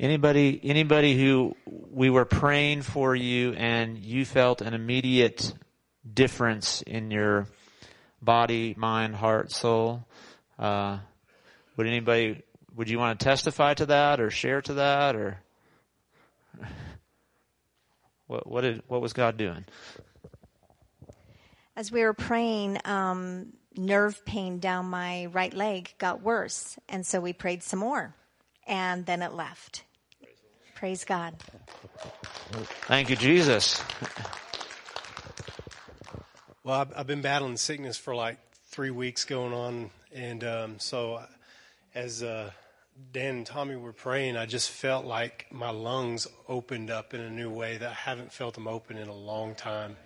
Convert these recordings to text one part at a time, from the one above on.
Anybody, anybody who we were praying for you and you felt an immediate difference in your body, mind, heart, soul? Uh, would anybody, would you want to testify to that or share to that or what, what did, what was God doing? As we were praying, um, nerve pain down my right leg got worse. And so we prayed some more and then it left. Praise God. Thank you, Jesus. Well, I've, I've been battling sickness for like three weeks going on. And um, so as uh, Dan and Tommy were praying, I just felt like my lungs opened up in a new way that I haven't felt them open in a long time.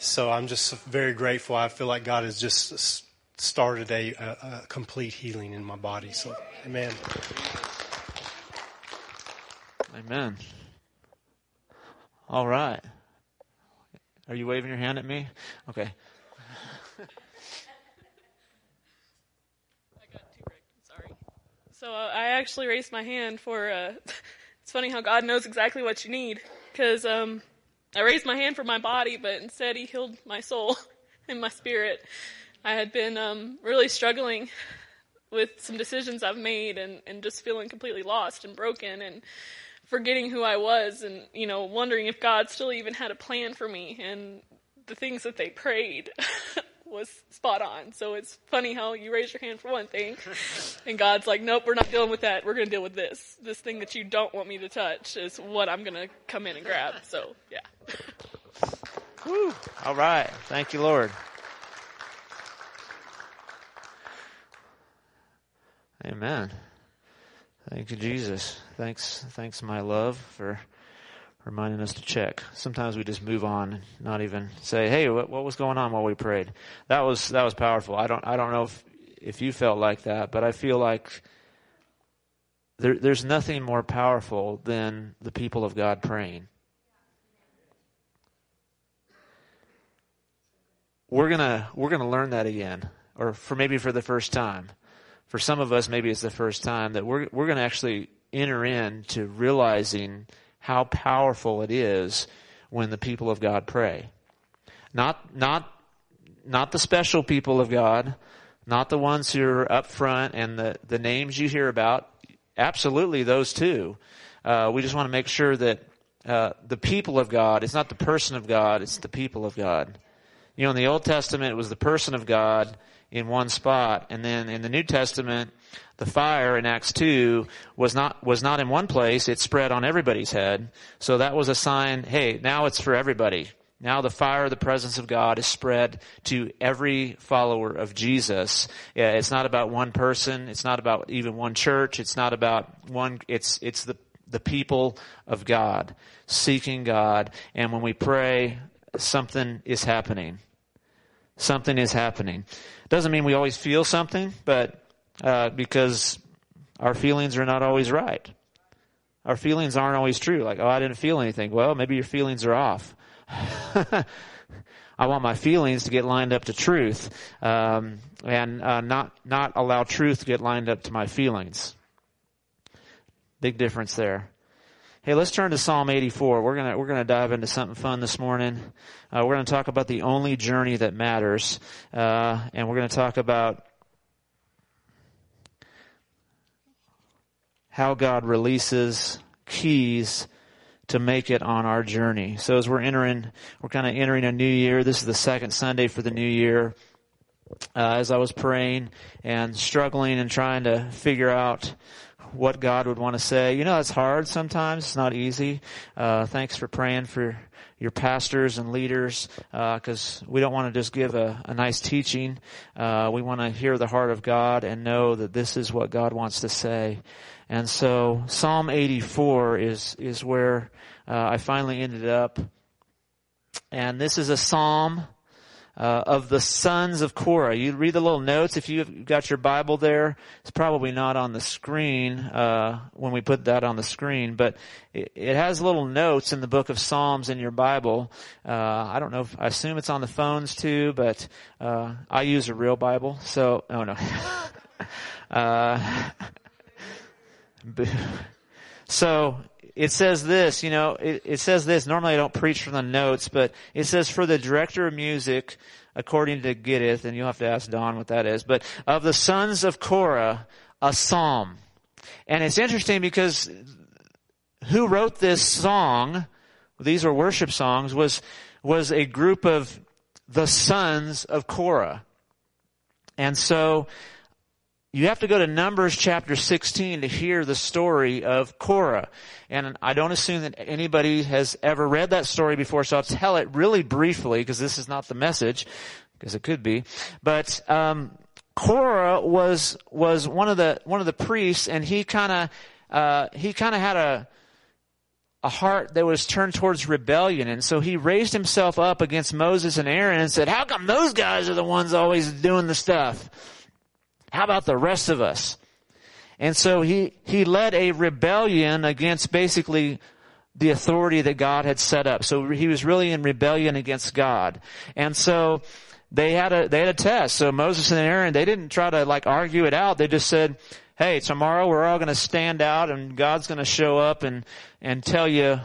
So I'm just very grateful. I feel like God has just started a, a, a complete healing in my body. So, amen. Amen. All right. Are you waving your hand at me? Okay. I got too rigged. Sorry. So uh, I actually raised my hand for. Uh, it's funny how God knows exactly what you need because um, I raised my hand for my body, but instead He healed my soul and my spirit. I had been um, really struggling with some decisions I've made and, and just feeling completely lost and broken and forgetting who I was and, you know, wondering if God still even had a plan for me. And the things that they prayed was spot on. So it's funny how you raise your hand for one thing and God's like, nope, we're not dealing with that. We're going to deal with this. This thing that you don't want me to touch is what I'm going to come in and grab. So yeah. Whew. All right. Thank you, Lord. Amen. Thank you, Jesus. Thanks, thanks, my love, for reminding us to check. Sometimes we just move on and not even say, "Hey, what, what was going on while we prayed?" That was that was powerful. I don't I don't know if if you felt like that, but I feel like there, there's nothing more powerful than the people of God praying. We're gonna we're gonna learn that again, or for maybe for the first time for some of us, maybe it's the first time that we're, we're going to actually enter into realizing how powerful it is when the people of God pray. Not, not, not the special people of God, not the ones who are up front and the, the names you hear about. Absolutely those too. Uh, we just want to make sure that uh, the people of God, it's not the person of God, it's the people of God. You know, in the Old Testament, it was the person of God in one spot. And then in the New Testament, the fire in Acts 2 was not, was not in one place, it spread on everybody's head. So that was a sign, hey, now it's for everybody. Now the fire of the presence of God is spread to every follower of Jesus. It's not about one person. It's not about even one church. It's not about one, it's, it's the, the people of God seeking God. And when we pray, something is happening. Something is happening. Doesn't mean we always feel something, but uh, because our feelings are not always right. Our feelings aren't always true. Like, oh, I didn't feel anything. Well, maybe your feelings are off. I want my feelings to get lined up to truth, um, and uh, not not allow truth to get lined up to my feelings. Big difference there. Hey, let's turn to Psalm 84. We're gonna, we're gonna dive into something fun this morning. Uh, we're gonna talk about the only journey that matters. Uh, and we're gonna talk about how God releases keys to make it on our journey. So as we're entering, we're kind of entering a new year. This is the second Sunday for the new year. Uh, as I was praying and struggling and trying to figure out what God would want to say. You know, it's hard sometimes. It's not easy. Uh, thanks for praying for your pastors and leaders, because uh, we don't want to just give a, a nice teaching. Uh, we want to hear the heart of God and know that this is what God wants to say. And so Psalm 84 is, is where uh, I finally ended up. And this is a psalm uh, of the sons of Korah. You read the little notes if you've got your Bible there. It's probably not on the screen uh, when we put that on the screen, but it, it, has little notes in the book of Psalms in your Bible. Uh, I don't know if I assume it's on the phones too, but uh, I use a real Bible, so oh no. Uh, So it says this, you know, it, it says this. Normally I don't preach from the notes, but it says for the director of music, according to Gittith, and you'll have to ask Don what that is, but of the sons of Korah, a psalm. And it's interesting because who wrote this song, these are worship songs, was, was a group of the sons of Korah. And so, you have to go to Numbers chapter 16 to hear the story of Korah. And I don't assume that anybody has ever read that story before, so I'll tell it really briefly, because this is not the message, because it could be. But, um, Korah was, was one of the, one of the priests, and he kinda, uh, he kinda had a, a heart that was turned towards rebellion. And so he raised himself up against Moses and Aaron and said, how come those guys are the ones always doing the stuff? How about the rest of us? And so he, he led a rebellion against basically the authority that God had set up. So he was really in rebellion against God. And so they had a, they had a test. So Moses and Aaron, they didn't try to like argue it out. They just said, hey, tomorrow we're all going to stand out and God's going to show up and, and tell you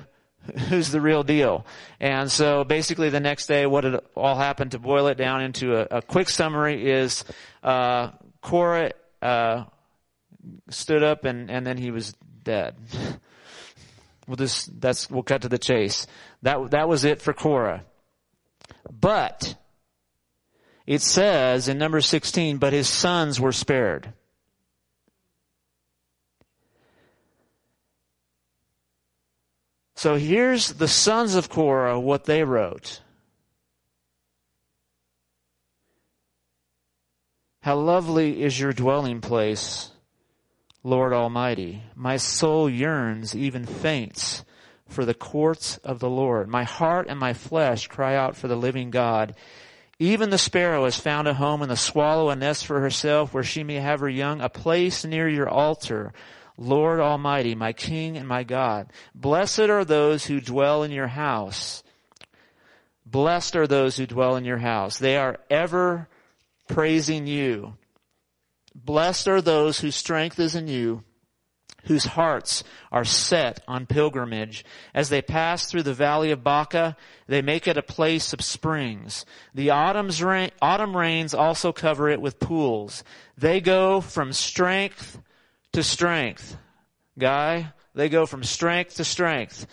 who's the real deal. And so basically the next day what it all happened to boil it down into a, a quick summary is, uh, Korah, uh, stood up and, and then he was dead. we'll just, that's, we'll cut to the chase. That, that was it for Korah. But, it says in number 16, but his sons were spared. So here's the sons of Korah, what they wrote. How lovely is your dwelling place, Lord Almighty. My soul yearns, even faints, for the courts of the Lord. My heart and my flesh cry out for the living God. Even the sparrow has found a home and the swallow a nest for herself where she may have her young, a place near your altar. Lord Almighty, my King and my God. Blessed are those who dwell in your house. Blessed are those who dwell in your house. They are ever praising you. Blessed are those whose strength is in you, whose hearts are set on pilgrimage. As they pass through the valley of Baca, they make it a place of springs. The rain, autumn rains also cover it with pools. They go from strength to strength. Guy, they go from strength to strength.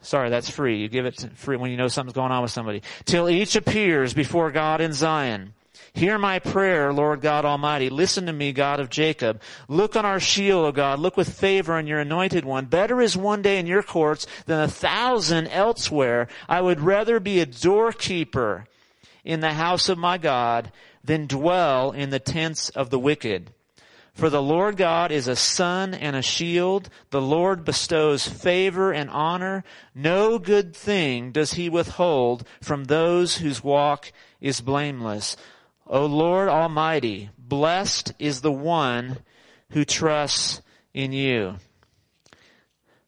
Sorry, that's free. You give it free when you know something's going on with somebody. Till each appears before God in Zion. Hear my prayer, Lord God Almighty. Listen to me, God of Jacob. Look on our shield, O God. Look with favor on your anointed one. Better is one day in your courts than a thousand elsewhere. I would rather be a doorkeeper in the house of my God than dwell in the tents of the wicked. For the Lord God is a sun and a shield. The Lord bestows favor and honor. No good thing does he withhold from those whose walk is blameless. O Lord Almighty, blessed is the one who trusts in you.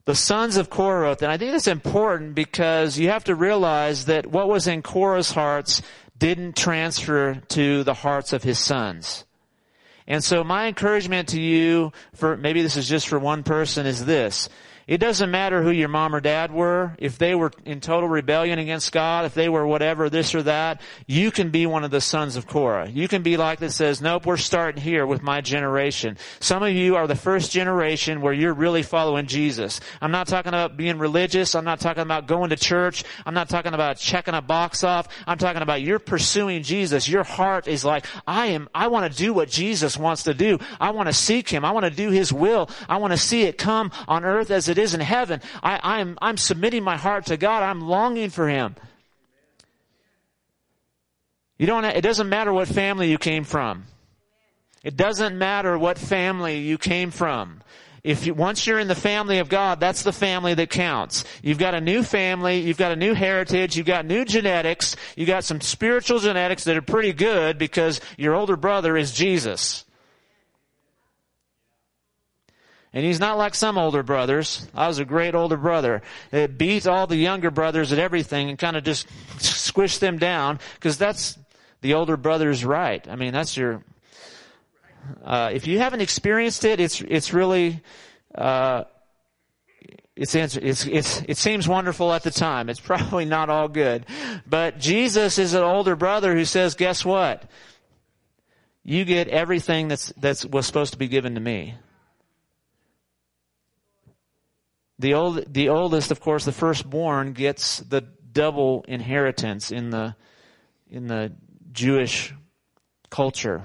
The sons of Korah that. I think it's important because you have to realize that what was in Korah's hearts didn't transfer to the hearts of his sons. And so my encouragement to you for, maybe this is just for one person is this. It doesn't matter who your mom or dad were, if they were in total rebellion against God, if they were whatever, this or that, you can be one of the sons of Korah. You can be like that says, nope, we're starting here with my generation. Some of you are the first generation where you're really following Jesus. I'm not talking about being religious. I'm not talking about going to church. I'm not talking about checking a box off. I'm talking about you're pursuing Jesus. Your heart is like, I am, I want to do what Jesus wants to do. I want to seek Him. I want to do His will. I want to see it come on earth as it is in heaven. I, I'm, I'm submitting my heart to God. I'm longing for Him. You don't, it doesn't matter what family you came from. It doesn't matter what family you came from. If you, once you're in the family of God, that's the family that counts. You've got a new family, you've got a new heritage, you've got new genetics, you've got some spiritual genetics that are pretty good because your older brother is Jesus. And he's not like some older brothers. I was a great older brother. It beat all the younger brothers at everything and kind of just squished them down because that's the older brother's right. I mean, that's your, uh, if you haven't experienced it, it's, it's really, uh, it's, it's, it's, it seems wonderful at the time. It's probably not all good. But Jesus is an older brother who says, guess what? You get everything that's, that's was supposed to be given to me. The old, the oldest, of course, the firstborn gets the double inheritance in the, in the Jewish culture.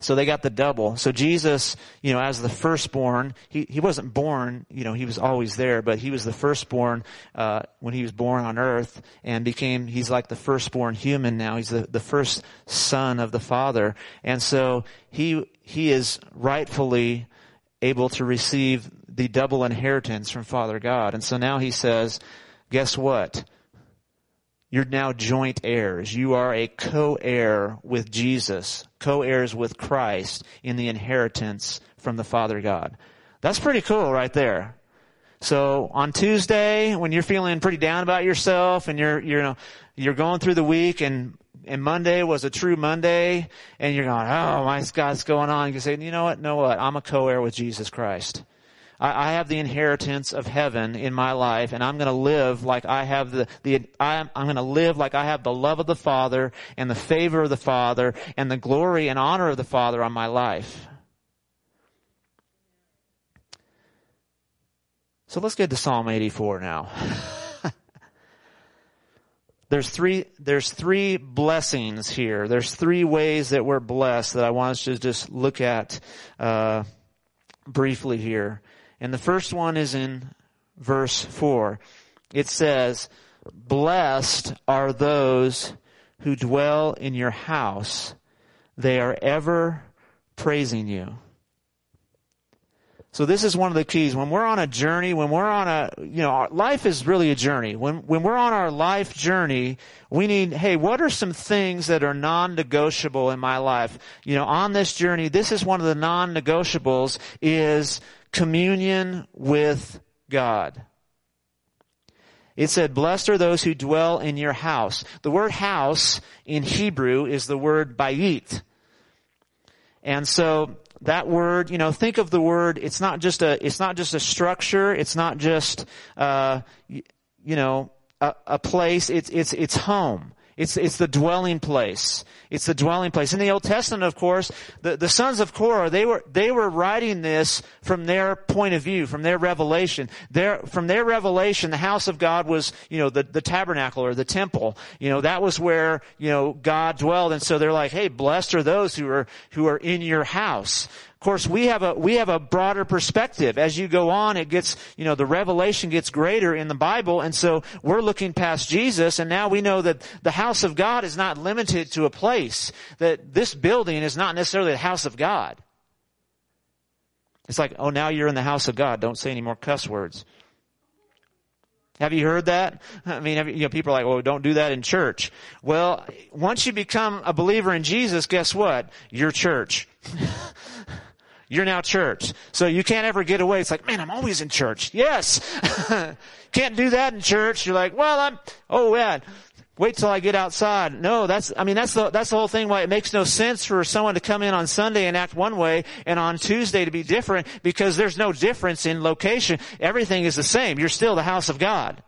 So they got the double. So Jesus, you know, as the firstborn, he, he wasn't born, you know, he was always there, but he was the firstborn, uh, when he was born on earth and became, he's like the firstborn human now. He's the, the first son of the Father. And so he, he is rightfully able to receive the double inheritance from Father God. And so now he says, guess what? You're now joint heirs. You are a co-heir with Jesus, co-heirs with Christ in the inheritance from the Father God. That's pretty cool right there. So on Tuesday, when you're feeling pretty down about yourself and you're, you know, you're going through the week and, and Monday was a true Monday and you're going, oh my God's going on. You say, you know what? Know what? I'm a co-heir with Jesus Christ. I, I have the inheritance of heaven in my life, and I'm going to live like I have the, the I'm, I'm going to live like I have the love of the Father and the favor of the Father and the glory and honor of the Father on my life. So let's get to Psalm 84 now. there's three there's three blessings here. There's three ways that we're blessed that I want us to just look at uh, briefly here. And the first one is in verse 4. It says, Blessed are those who dwell in your house. They are ever praising you. So this is one of the keys. When we're on a journey, when we're on a, you know, life is really a journey. When, when we're on our life journey, we need, hey, what are some things that are non-negotiable in my life? You know, on this journey, this is one of the non-negotiables is communion with God. It said, blessed are those who dwell in your house. The word house in Hebrew is the word bayit. And so that word, you know, think of the word, it's not just a, it's not just a structure, it's not just, uh, you, you know, a, a place, it's, it's, it's home. It's, it's the dwelling place. It's the dwelling place. In the Old Testament, of course, the, the sons of Korah, they were, they were writing this from their point of view, from their revelation. Their, from their revelation, the house of God was, you know, the, the tabernacle or the temple. You know, that was where, you know, God dwelled. And so they're like, hey, blessed are those who are, who are in your house course, we have a, we have a broader perspective. As you go on, it gets, you know, the revelation gets greater in the Bible. And so we're looking past Jesus and now we know that the house of God is not limited to a place. That this building is not necessarily the house of God. It's like, oh, now you're in the house of God. Don't say any more cuss words. Have you heard that? I mean, you, you know, people are like, well, don't do that in church. Well, once you become a believer in Jesus, guess what? You're church. You're now church. So you can't ever get away. It's like, man, I'm always in church. Yes. can't do that in church. You're like, well, I'm, oh man, wait till I get outside. No, that's, I mean, that's the, that's the whole thing why it makes no sense for someone to come in on Sunday and act one way and on Tuesday to be different because there's no difference in location. Everything is the same. You're still the house of God.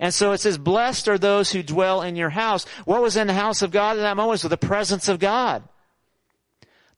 And so it says, blessed are those who dwell in your house. What was in the house of God at that moment was the presence of God.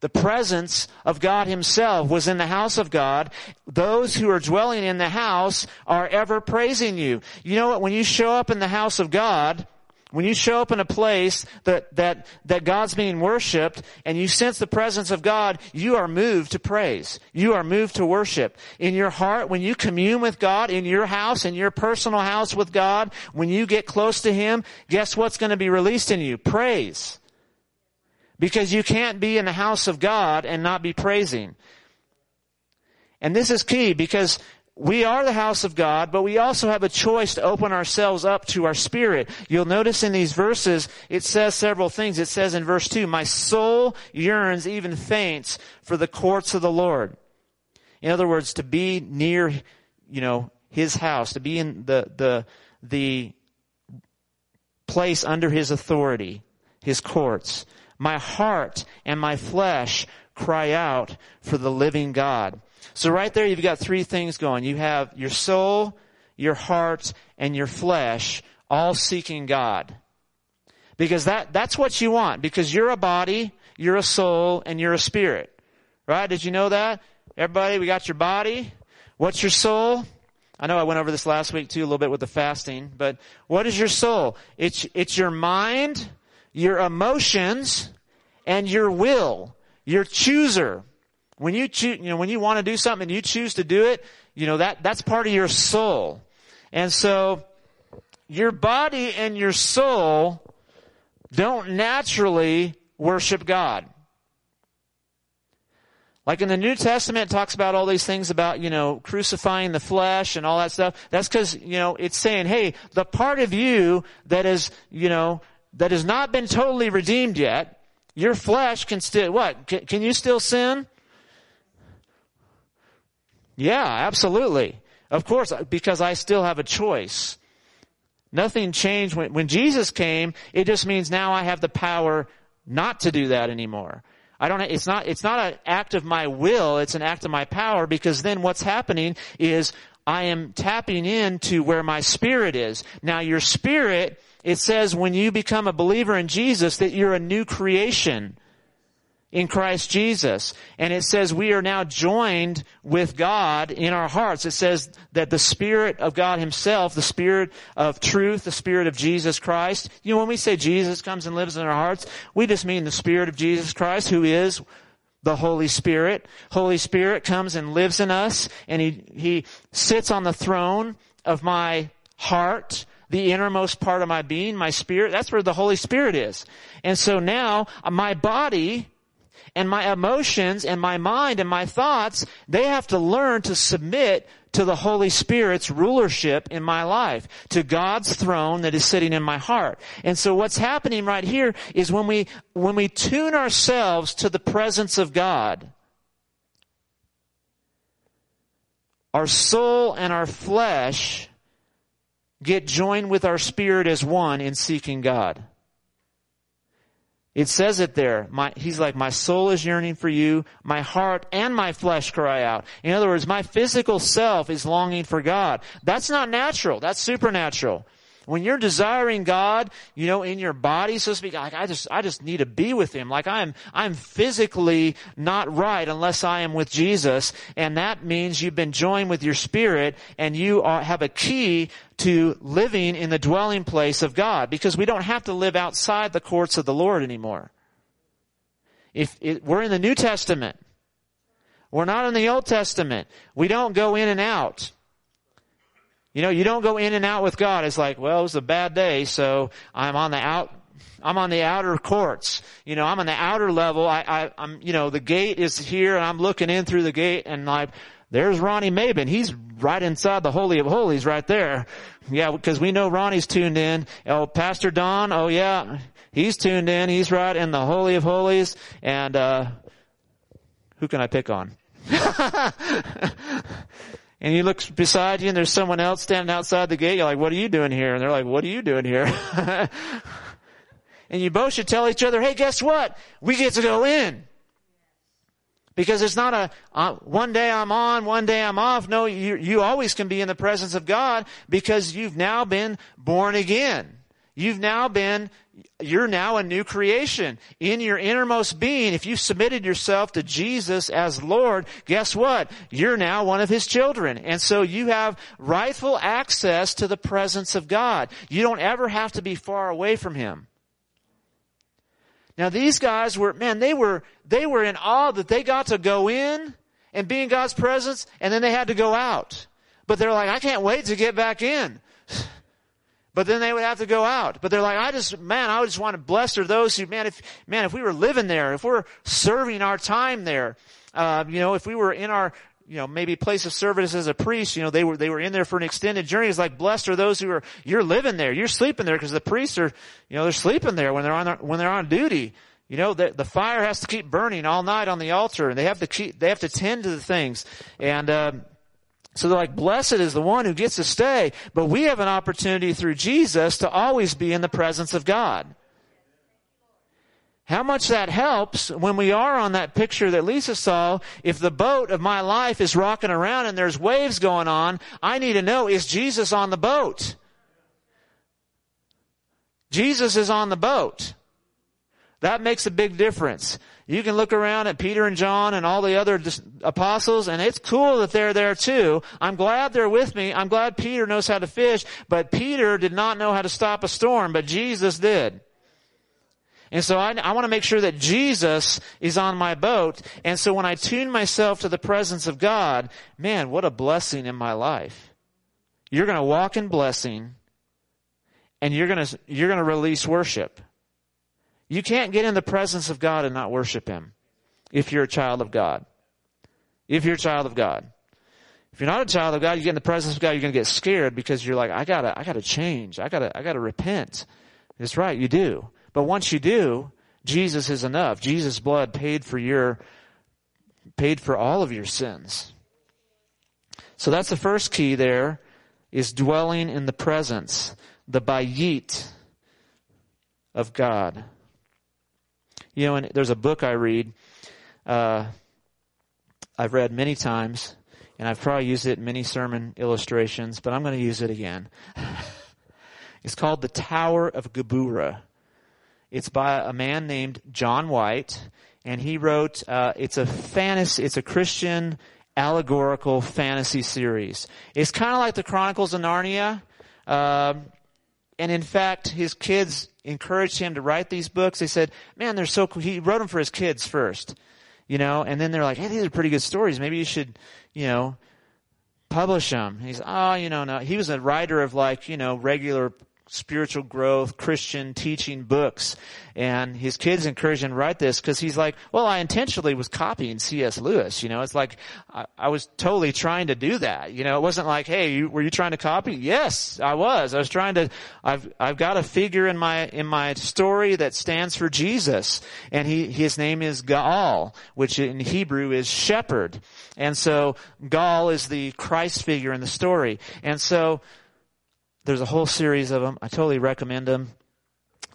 The presence of God himself was in the house of God. Those who are dwelling in the house are ever praising you. You know what? When you show up in the house of God, when you show up in a place that, that, that God's being worshiped and you sense the presence of God, you are moved to praise. You are moved to worship. In your heart, when you commune with God in your house, in your personal house with God, when you get close to Him, guess what's going to be released in you? Praise. Because you can't be in the house of God and not be praising. And this is key because we are the house of God, but we also have a choice to open ourselves up to our spirit. You'll notice in these verses, it says several things. It says in verse 2, My soul yearns, even faints, for the courts of the Lord. In other words, to be near, you know, His house, to be in the, the, the place under His authority, His courts. My heart and my flesh cry out for the living God. So right there, you've got three things going. You have your soul, your heart, and your flesh all seeking God. Because that, that's what you want. Because you're a body, you're a soul, and you're a spirit. Right? Did you know that? Everybody, we got your body. What's your soul? I know I went over this last week too, a little bit with the fasting, but what is your soul? It's, it's your mind, your emotions, and your will. Your chooser. When you choose, you know, when you want to do something and you choose to do it, you know, that, that's part of your soul. And so, your body and your soul don't naturally worship God. Like in the New Testament, it talks about all these things about, you know, crucifying the flesh and all that stuff. That's because, you know, it's saying, hey, the part of you that is, you know, that has not been totally redeemed yet, your flesh can still, what? Can, can you still sin? Yeah, absolutely. Of course, uh, because I still have a choice. Nothing changed when, when Jesus came. It just means now I have the power not to do that anymore. I don't, it's not, it's not an act of my will, it's an act of my power because then what's happening is I am tapping into where my spirit is. Now your spirit, it says when you become a believer in Jesus that you're a new creation in Christ Jesus. And it says we are now joined with God in our hearts. It says that the Spirit of God Himself, the Spirit of truth, the Spirit of Jesus Christ, you know, when we say Jesus comes and lives in our hearts, we just mean the Spirit of Jesus Christ who is the Holy Spirit. Holy Spirit comes and lives in us and He, He sits on the throne of my heart the innermost part of my being, my spirit, that's where the Holy Spirit is. And so now uh, my body and my emotions and my mind and my thoughts, they have to learn to submit to the Holy Spirit's rulership in my life, to God's throne that is sitting in my heart. And so what's happening right here is when we, when we tune ourselves to the presence of God, our soul and our flesh get joined with our spirit as one in seeking God. It says it there. My, he's like, my soul is yearning for you. My heart and my flesh cry out. In other words, my physical self is longing for God. That's not natural. That's supernatural. When you're desiring God, you know, in your body, so to speak, like I just, I just need to be with Him. Like I'm, I'm physically not right unless I am with Jesus. And that means you've been joined with your spirit and you are, have a key to living in the dwelling place of God because we don't have to live outside the courts of the Lord anymore. If it, we're in the New Testament, we're not in the Old Testament. We don't go in and out. You know, you don't go in and out with God. It's like, well, it was a bad day, so I'm on the out, I'm on the outer courts. You know, I'm on the outer level. I, I, I'm, you know, the gate is here and I'm looking in through the gate and like, there's Ronnie Maben. He's right inside the Holy of Holies right there. Yeah, because we know Ronnie's tuned in. Oh, Pastor Don, oh yeah, he's tuned in. He's right in the Holy of Holies. And, uh, who can I pick on? and you look beside you and there's someone else standing outside the gate. You're like, what are you doing here? And they're like, what are you doing here? and you both should tell each other, hey, guess what? We get to go in. Because it's not a, uh, one day I'm on, one day I'm off. No, you, you always can be in the presence of God because you've now been born again. You've now been, you're now a new creation. In your innermost being, if you submitted yourself to Jesus as Lord, guess what? You're now one of His children. And so you have rightful access to the presence of God. You don't ever have to be far away from Him. Now these guys were, man, they were, they were in awe that they got to go in and be in God's presence and then they had to go out. But they're like, I can't wait to get back in. But then they would have to go out. But they're like, I just, man, I just want to bless her those who, man, if, man, if we were living there, if we're serving our time there, uh, you know, if we were in our, you know, maybe place of service as a priest, you know, they were, they were in there for an extended journey. It's like, blessed are those who are, you're living there, you're sleeping there because the priests are, you know, they're sleeping there when they're on, when they're on duty. You know, the, the fire has to keep burning all night on the altar and they have to keep, they have to tend to the things. And, um, so they're like, blessed is the one who gets to stay, but we have an opportunity through Jesus to always be in the presence of God. how much that helps when we are on that picture that Lisa saw. If the boat of my life is rocking around and there's waves going on, I need to know, is Jesus on the boat? Jesus is on the boat. That makes a big difference. You can look around at Peter and John and all the other apostles and it's cool that they're there too. I'm glad they're with me. I'm glad Peter knows how to fish, but Peter did not know how to stop a storm, but Jesus did. And so I, I want to make sure that Jesus is on my boat. And so when I tune myself to the presence of God, man, what a blessing in my life. You're going to walk in blessing and you're going to, you're going to release worship. You can't get in the presence of God and not worship Him if you're a child of God. If you're a child of God. If you're not a child of God, you get in the presence of God, you're going to get scared because you're like, I gotta, I gotta change. I gotta, I gotta repent. That's right, you do. But once you do, Jesus is enough. Jesus' blood paid for your, paid for all of your sins. So that's the first key there, is dwelling in the presence, the bayit of God. You know, and there's a book I read, uh, I've read many times, and I've probably used it in many sermon illustrations, but I'm going to use it again. it's called The Tower of Geburah. It's by a man named John White, and he wrote. Uh, it's a fantasy. It's a Christian allegorical fantasy series. It's kind of like the Chronicles of Narnia. Um, and in fact, his kids encouraged him to write these books. They said, "Man, they're so cool." He wrote them for his kids first, you know, and then they're like, "Hey, these are pretty good stories. Maybe you should, you know, publish them." he's, "Oh, you know, no." He was a writer of like, you know, regular spiritual growth, Christian teaching books. And his kids encouraged him to write this because he's like, well, I intentionally was copying C.S. Lewis. You know, it's like, I, I, was totally trying to do that. You know, it wasn't like, hey, you, were you trying to copy? Yes, I was. I was trying to, I've, I've got a figure in my, in my story that stands for Jesus. And he, his name is Gaal, which in Hebrew is shepherd. And so Gaal is the Christ figure in the story. And so, there's a whole series of them. I totally recommend them.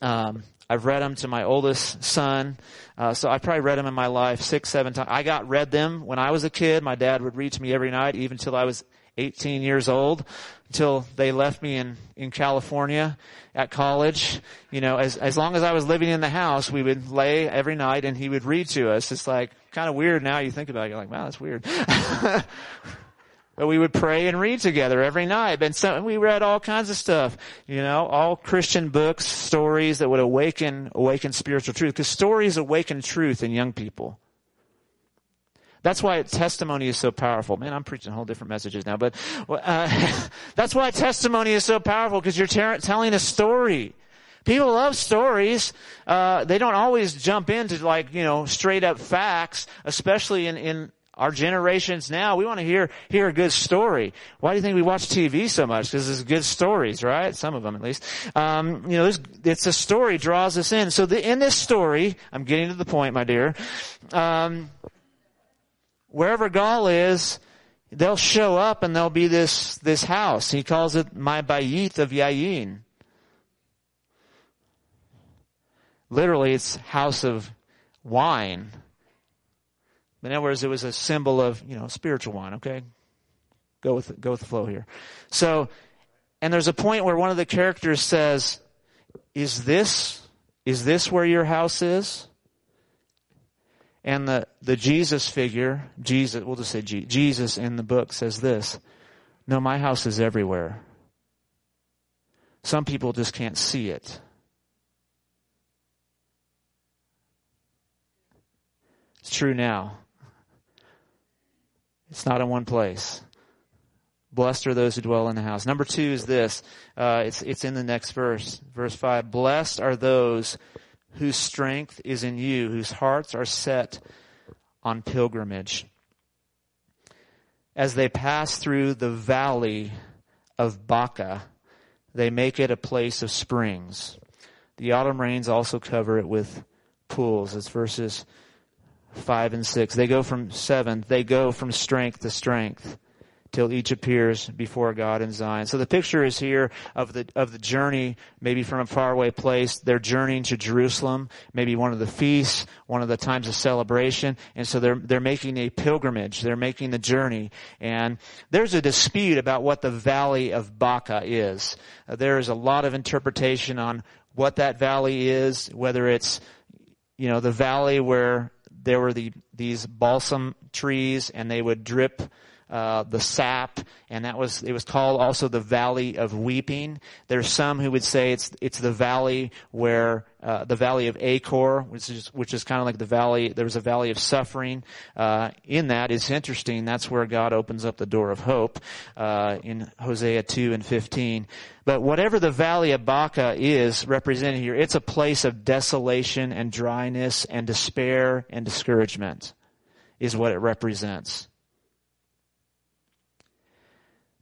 Um, I've read them to my oldest son. Uh, so I probably read them in my life six, seven times. I got read them when I was a kid. My dad would read to me every night, even till I was 18 years old, until they left me in, in California at college. You know, as, as long as I was living in the house, we would lay every night and he would read to us. It's like kind of weird now you think about it. You're like, wow, that's weird. We would pray and read together every night. And so we read all kinds of stuff, you know, all Christian books, stories that would awaken, awaken spiritual truth. Because stories awaken truth in young people. That's why testimony is so powerful. Man, I'm preaching whole different messages now, but uh, that's why testimony is so powerful because you're ter- telling a story. People love stories. Uh, they don't always jump into like you know straight up facts, especially in in our generations now, we want to hear, hear a good story. Why do you think we watch TV so much? Because it's good stories, right? Some of them at least. Um, you know, it's a story draws us in. So the, in this story, I'm getting to the point, my dear. Um, wherever Gaal is, they'll show up and there'll be this, this house. He calls it my bayit of Yayin. Literally, it's house of wine. In other words, it was a symbol of, you know, spiritual wine, okay? Go with, go with the flow here. So, and there's a point where one of the characters says, is this, is this where your house is? And the, the Jesus figure, Jesus, we'll just say Jesus in the book says this, no, my house is everywhere. Some people just can't see it. It's true now. It's not in one place. Blessed are those who dwell in the house. Number two is this. Uh, it's it's in the next verse, verse five. Blessed are those whose strength is in you, whose hearts are set on pilgrimage. As they pass through the valley of Baca, they make it a place of springs. The autumn rains also cover it with pools. It's verses 5 and 6. They go from 7. They go from strength to strength. till each appears before God in Zion. So the picture is here of the, of the journey, maybe from a faraway place. They're journeying to Jerusalem, maybe one of the feasts, one of the times of celebration. And so they're, they're making a pilgrimage. They're making the journey. And there's a dispute about what the valley of Baca is. Uh, there is a lot of interpretation on what that valley is, whether it's, you know, the valley where there were the, these balsam trees and they would drip uh, the sap, and that was it was called also the Valley of Weeping. There's some who would say it's it's the valley where uh, the Valley of Achor, which is which is kind of like the valley. There was a valley of suffering. Uh, in that, it's interesting. That's where God opens up the door of hope uh, in Hosea two and fifteen. But whatever the Valley of Baca is represented here, it's a place of desolation and dryness and despair and discouragement, is what it represents.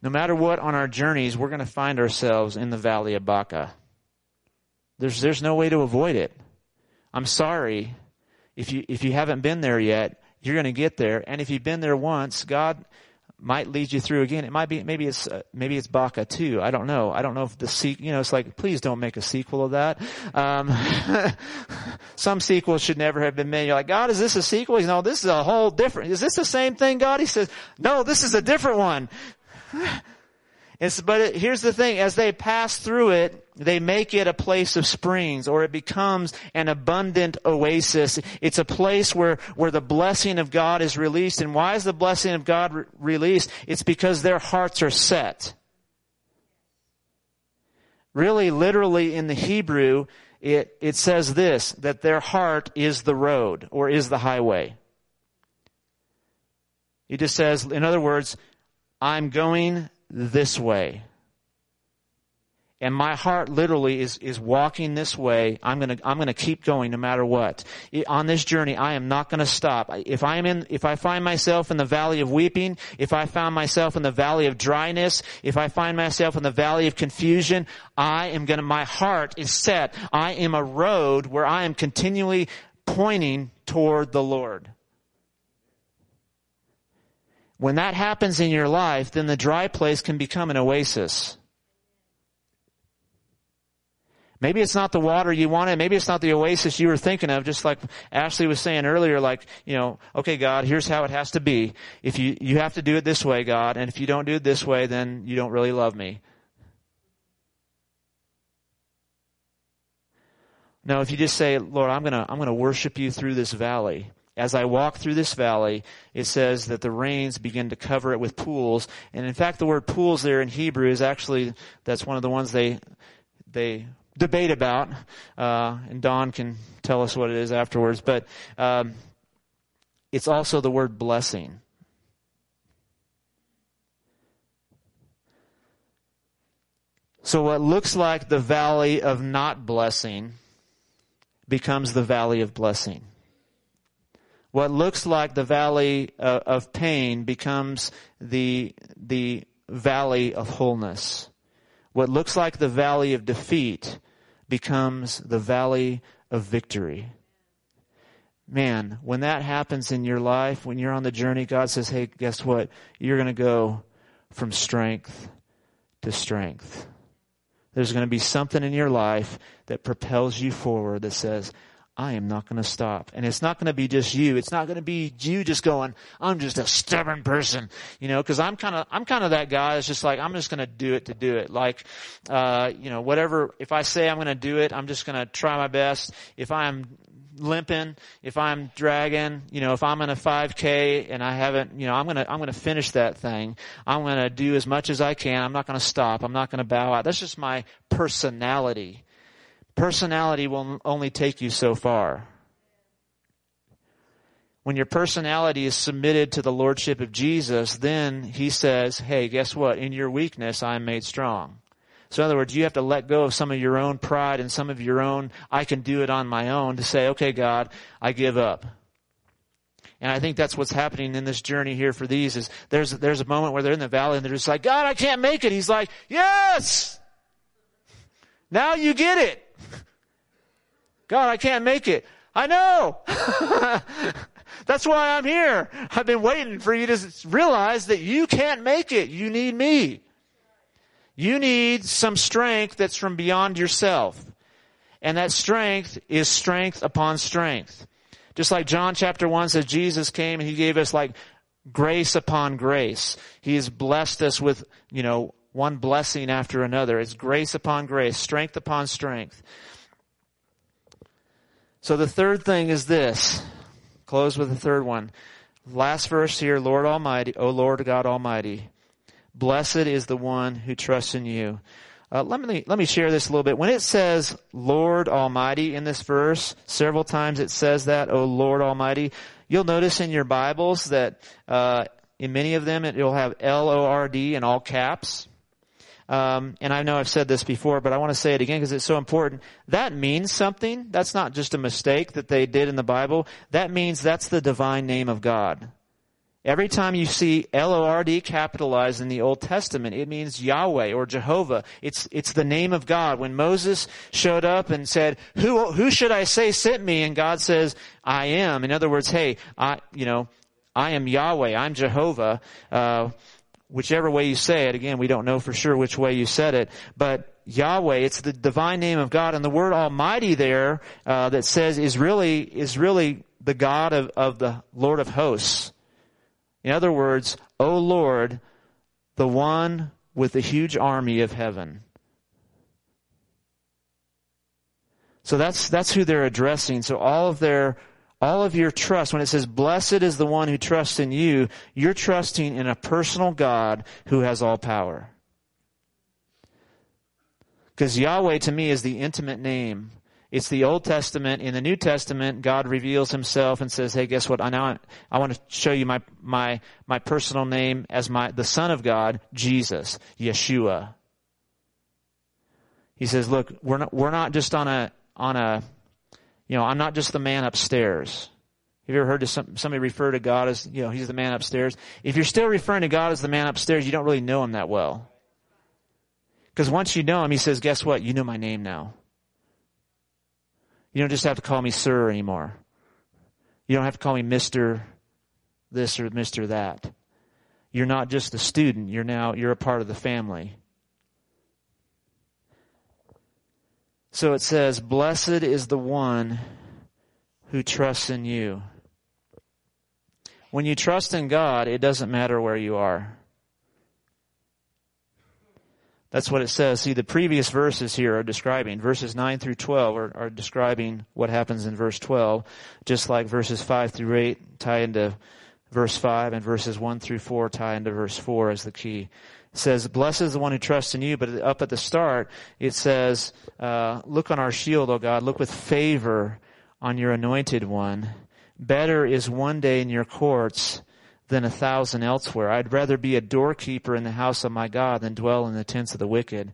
No matter what on our journeys, we're going to find ourselves in the valley of Baca. There's, there's no way to avoid it. I'm sorry. If you, if you haven't been there yet, you're going to get there. And if you've been there once, God might lead you through again. It might be, maybe it's, uh, maybe it's Baca too. I don't know. I don't know if the sequel, you know, it's like, please don't make a sequel of that. Um, some sequels should never have been made. You're like, God, is this a sequel? Know, this is a whole different, is this the same thing, God? He says, no, this is a different one. It's, but it, here's the thing, as they pass through it, they make it a place of springs, or it becomes an abundant oasis. It's a place where, where the blessing of God is released. And why is the blessing of God re- released? It's because their hearts are set. Really, literally in the Hebrew, it, it says this, that their heart is the road, or is the highway. It just says, in other words, I'm going this way. And my heart literally is, is walking this way. I'm gonna, I'm gonna keep going no matter what. On this journey, I am not gonna stop. If I am in, if I find myself in the valley of weeping, if I found myself in the valley of dryness, if I find myself in the valley of confusion, I am gonna, my heart is set. I am a road where I am continually pointing toward the Lord. When that happens in your life, then the dry place can become an oasis. Maybe it's not the water you wanted. Maybe it's not the oasis you were thinking of. Just like Ashley was saying earlier, like, you know, okay, God, here's how it has to be. If you, you have to do it this way, God, and if you don't do it this way, then you don't really love me. No, if you just say, Lord, I'm gonna, I'm gonna worship you through this valley as I walk through this valley, it says that the rains begin to cover it with pools. And in fact, the word pools there in Hebrew is actually, that's one of the ones they, they debate about. Uh, and Don can tell us what it is afterwards. But, um, it's also the word blessing. So what looks like the valley of not blessing becomes the valley of blessing what looks like the valley uh, of pain becomes the, the valley of wholeness. What looks like the valley of defeat becomes the valley of victory. Man, when that happens in your life, when you're on the journey, God says, hey, guess what? You're going to go from strength to strength. There's going to be something in your life that propels you forward that says, I am not going to stop. And it's not going to be just you. It's not going to be you just going, I'm just a stubborn person, you know, cause I'm kind of, I'm kind of that guy that's just like, I'm just going to do it to do it. Like, uh, you know, whatever, if I say I'm going to do it, I'm just going to try my best. If I'm limping, if I'm dragging, you know, if I'm in a 5K and I haven't, you know, I'm to, I'm to finish that thing. I'm to do as much as I can. I'm not to stop. I'm not to bow out. That's just my personality. Personality will only take you so far. When your personality is submitted to the Lordship of Jesus, then He says, hey, guess what? In your weakness, I am made strong. So in other words, you have to let go of some of your own pride and some of your own, I can do it on my own to say, okay, God, I give up. And I think that's what's happening in this journey here for these is there's, there's a moment where they're in the valley and they're just like, God, I can't make it. He's like, yes! Now you get it. God, I can't make it. I know. That's why I'm here. I've been waiting for you to realize that you can't make it. You need me. You need some strength that's from beyond yourself. And that strength is strength upon strength. Just like John chapter 1 says, Jesus came and he gave us like grace upon grace. He has blessed us with, you know, one blessing after another. It's grace upon grace, strength upon strength. So the third thing is this. Close with the third one. Last verse here, Lord Almighty, O Lord God Almighty, blessed is the one who trusts in you. Uh, let me let me share this a little bit. When it says Lord Almighty in this verse, several times it says that, "O Lord Almighty." You'll notice in your Bibles that uh, in many of them it, will have L O R D in all caps. Um, and I know I've said this before, but I want to say it again because it's so important. That means something. That's not just a mistake that they did in the Bible. That means that's the divine name of God. Every time you see L-O-R-D capitalized in the Old Testament, it means Yahweh or Jehovah. It's, it's the name of God. When Moses showed up and said, who, who should I say sent me? And God says, I am. In other words, hey, I, you know, I am Yahweh. I'm Jehovah. Uh, whichever way you say it, again, we don't know for sure which way you said it, but Yahweh, it's the divine name of God, and the word Almighty there uh, that says is really is really the God of, of the Lord of hosts. In other words, O Lord, the one with the huge army of heaven. So that's, that's who they're addressing. So all of their, all of your trust, when it says, blessed is the one who trusts in you, you're trusting in a personal God who has all power. Because Yahweh to me is the intimate name it's the Old Testament. In the New Testament, God reveals himself and says, hey, guess what? I now, I want to show you my, my, my personal name as my, the Son of God, Jesus, Yeshua. He says, look, we're not, we're not just on a, on a, you know, I'm not just the man upstairs. Have you ever heard some, somebody refer to God as, you know, he's the man upstairs? If you're still referring to God as the man upstairs, you don't really know him that well. Because once you know him, he says, guess what? You know my name now. You don't just have to call me sir anymore. You don't have to call me Mr. this or Mr. that. You're not just a student, you're now you're a part of the family. So it says, Blessed is the one who trusts in you. When you trust in God, it doesn't matter where you are. That's what it says. See, the previous verses here are describing, verses 9 through 12 are, are, describing what happens in verse 12, just like verses 5 through 8 tie into verse 5 and verses 1 through 4 tie into verse 4 as the key. Says, blessed is the one who trusts in you, but up at the start, it says, uh, look on our shield, O God, look with favor on your anointed one. Better is one day in your courts than a thousand elsewhere. I'd rather be a doorkeeper in the house of my God than dwell in the tents of the wicked.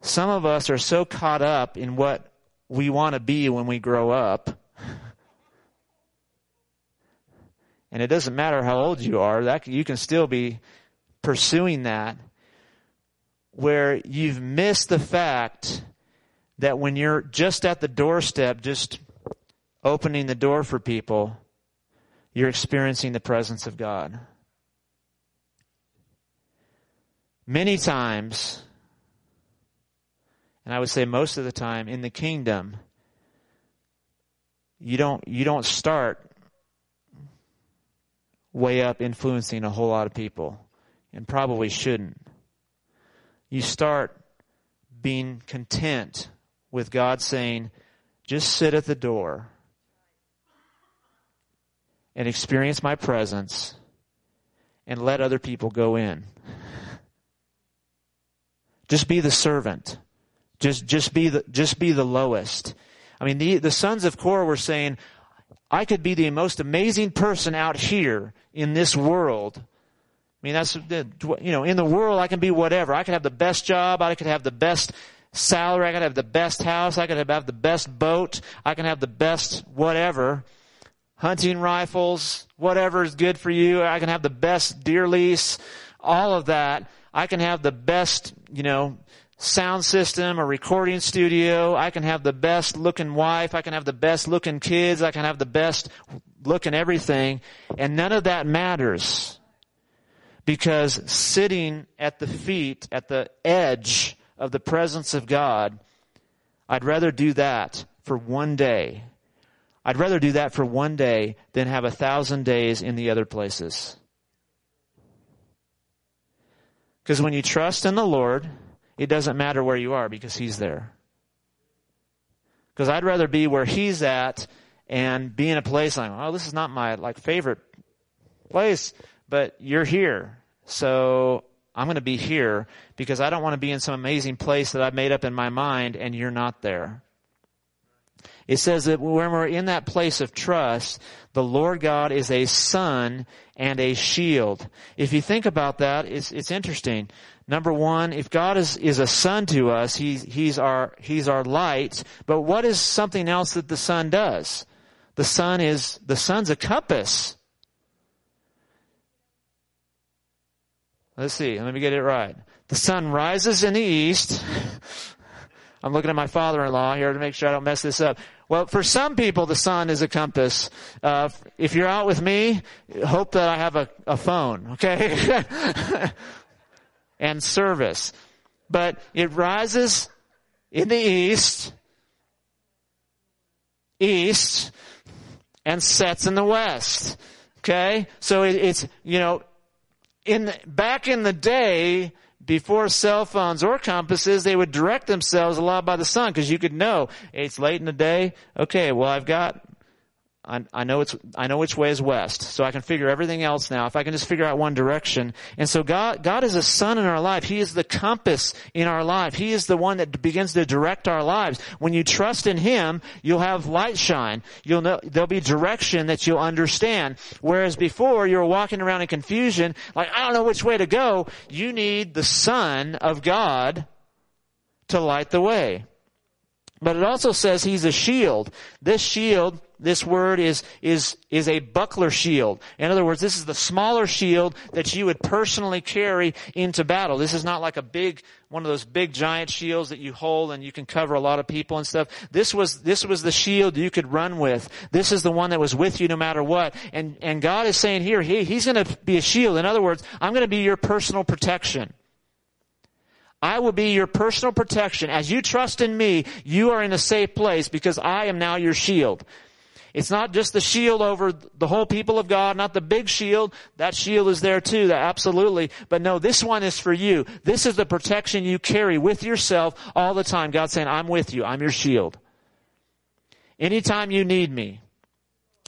Some of us are so caught up in what we want to be when we grow up. And it doesn't matter how old you are, that you can still be pursuing that where you've missed the fact that when you're just at the doorstep, just opening the door for people, you're experiencing the presence of God. Many times, and I would say most of the time in the kingdom, you don't, you don't start way up influencing a whole lot of people and probably shouldn't. You start being content with God saying, just sit at the door and experience my presence and let other people go in. Just be the servant. Just, just be the, just be the lowest. I mean, the, the sons of Korah were saying, I could be the most amazing person out here in this world. I mean, that's, you know, in the world I can be whatever. I could have the best job. I could have the best salary. I could have the best house. I could have the best boat. I can have the best whatever hunting rifles, whatever is good for you. I can have the best deer lease, all of that. I can have the best, you know, sound system, a recording studio. I can have the best looking wife. I can have the best looking kids. I can have the best looking everything. And none of that matters. Because sitting at the feet, at the edge of the presence of God, I'd rather do that for one day. I'd rather do that for one day than have a thousand days in the other places. Because when you trust in the Lord, it doesn't matter where you are because He's there. Because I'd rather be where He's at and be in a place like, oh, this is not my like favorite place, but you're here. So I'm going to be here because I don't want to be in some amazing place that I've made up in my mind and you're not there. It says that when we're in that place of trust, the Lord God is a sun and a shield. If you think about that, it's, it's interesting. Number one, if God is, is a sun to us, he's, he's our, he's our light. But what is something else that the sun does? The sun is, the sun's a compass. Let's see, let me get it right. The sun rises in the east. I'm looking at my father-in-law here to make sure I don't mess this up. Well, for some people, the sun is a compass. Uh, if you're out with me, hope that I have a, a phone, okay? and service. But it rises in the east, east, and sets in the west. Okay? So it, it's, you know, in the, back in the day, before cell phones or compasses, they would direct themselves a lot by the sun because you could know it's late in the day. Okay, well I've got I, I know it's, I know which way is west, so I can figure everything else now. If I can just figure out one direction. And so God, God is a sun in our life. He is the compass in our life. He is the one that begins to direct our lives. When you trust in Him, you'll have light shine. You'll know, there'll be direction that you'll understand. Whereas before, you were walking around in confusion, like, I don't know which way to go. You need the Son of God to light the way. But it also says he's a shield. This shield, this word is, is, is a buckler shield. In other words, this is the smaller shield that you would personally carry into battle. This is not like a big, one of those big giant shields that you hold and you can cover a lot of people and stuff. This was, this was the shield you could run with. This is the one that was with you no matter what. And, and God is saying here, he, He's gonna be a shield. In other words, I'm gonna be your personal protection. I will be your personal protection. As you trust in me, you are in a safe place because I am now your shield. It's not just the shield over the whole people of God, not the big shield. That shield is there too, absolutely. But no, this one is for you. This is the protection you carry with yourself all the time. God's saying, I'm with you. I'm your shield. Anytime you need me.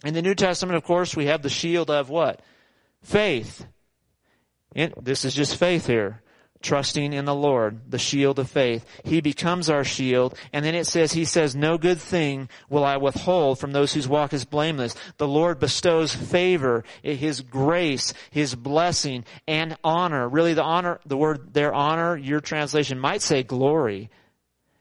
In the New Testament, of course, we have the shield of what? Faith. In, this is just faith here trusting in the Lord, the shield of faith. He becomes our shield. And then it says, He says, no good thing will I withhold from those whose walk is blameless. The Lord bestows favor, His grace, His blessing, and honor. Really the honor, the word their honor, your translation might say glory.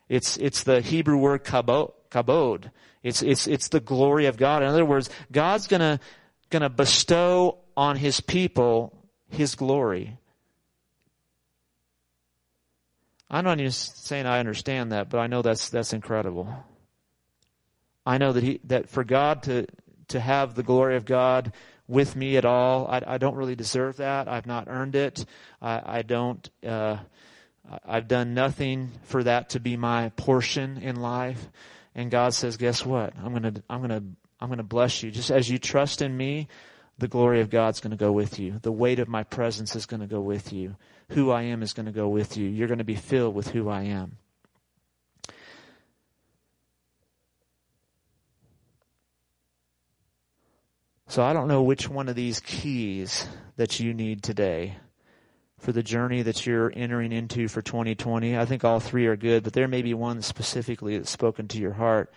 It's, it's the Hebrew word kabod. kabod. It's, it's, it's the glory of God. In other words, God's gonna, gonna bestow on His people His glory. I'm not even saying I understand that, but I know that's that's incredible. I know that he that for God to to have the glory of God with me at all, I, I don't really deserve that. I've not earned it. I, I don't. Uh, I've done nothing for that to be my portion in life. And God says, "Guess what? I'm gonna I'm gonna I'm gonna bless you. Just as you trust in me, the glory of God's to go with you. The weight of my presence is to go with you who I am is going to go with you. You're going to be filled with who I am. So I don't know which one of these keys that you need today for the journey that you're entering into for 2020. I think all three are good, but there may be one specifically that's spoken to your heart.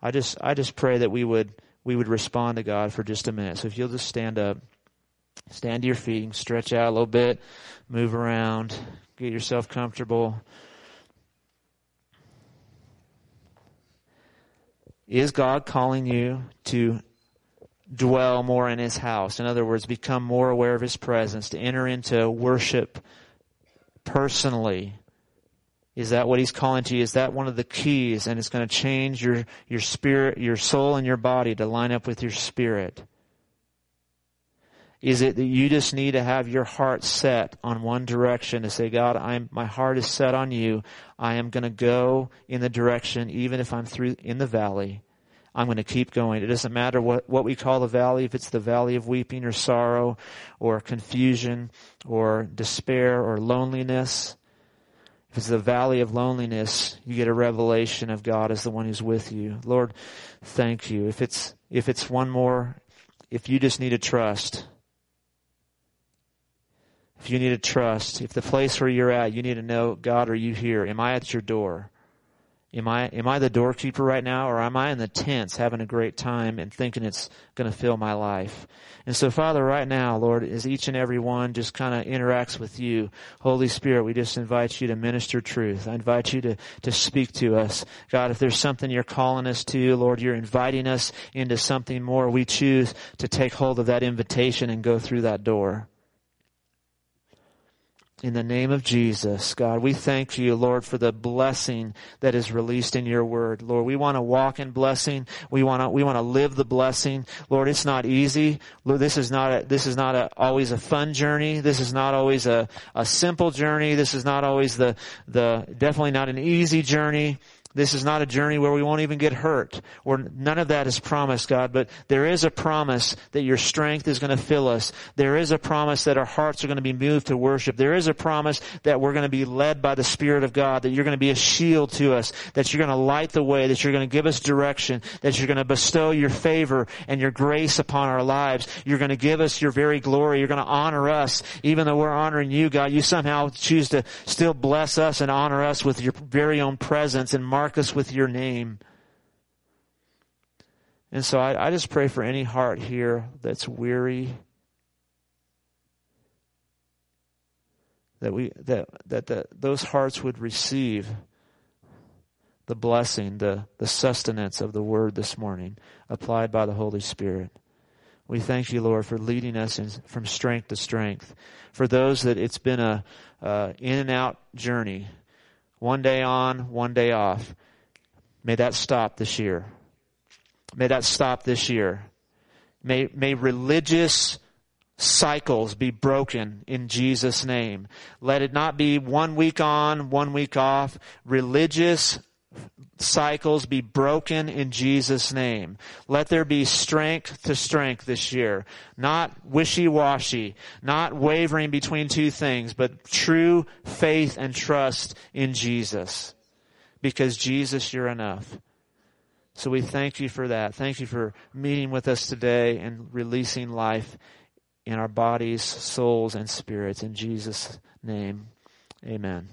I just I just pray that we would we would respond to God for just a minute. So if you'll just stand up. Stand to your feet, and stretch out a little bit, move around, get yourself comfortable. Is God calling you to dwell more in His house? In other words, become more aware of His presence, to enter into worship personally Is that what he's calling to you? Is that one of the keys? And it's going to change your, your spirit, your soul and your body to line up with your spirit. Is it that you just need to have your heart set on one direction to say, God, I'm, my heart is set on you. I am going to go in the direction, even if I'm through in the valley. I'm going to keep going. It doesn't matter what, what we call the valley, if it's the valley of weeping or sorrow or confusion or despair or loneliness. If it's the valley of loneliness, you get a revelation of God as the one who's with you. Lord, thank you. If it's, if it's one more, if you just need to trust, if you need to trust, if the place where you're at, you need to know, God, are you here? Am I at your door? Am I, am I the doorkeeper right now or am I in the tents having a great time and thinking it's going to fill my life? And so Father, right now, Lord, as each and every one just kind of interacts with you, Holy Spirit, we just invite you to minister truth. I invite you to, to speak to us. God, if there's something you're calling us to, Lord, you're inviting us into something more, we choose to take hold of that invitation and go through that door. In the name of Jesus, God, we thank you, Lord, for the blessing that is released in your word. Lord, we want to walk in blessing. We want to, we want to live the blessing. Lord, it's not easy. Lord, this is not a, this is not a, always a fun journey. This is not always a, a simple journey. This is not always the, the, definitely not an easy journey. This is not a journey where we won't even get hurt, or none of that is promised, God, but there is a promise that your strength is going to fill us. There is a promise that our hearts are going to be moved to worship. There is a promise that we're going to be led by the Spirit of God, that you're going to be a shield to us, that you're going to light the way, that you're going to give us direction, that you're going to bestow your favor and your grace upon our lives. You're going to give us your very glory. You're going to honor us, even though we're honoring you, God. You somehow choose to still bless us and honor us with your very own presence and mark mark us with your name. And so I, I just pray for any heart here that's weary. That we that that the, those hearts would receive the blessing, the, the sustenance of the word this morning applied by the Holy Spirit. We thank you, Lord, for leading us in, from strength to strength. For those that it's been a uh, in and out journey, one day on, one day off. May that stop this year. May that stop this year. May, may religious cycles be broken in Jesus' name. Let it not be one week on, one week off. Religious cycles be broken in Jesus' name. Let there be strength to strength this year. Not wishy-washy, not wavering between two things, but true faith and trust in Jesus. Because Jesus, you're enough. So we thank you for that. Thank you for meeting with us today and releasing life in our bodies, souls, and spirits. In Jesus' name, amen.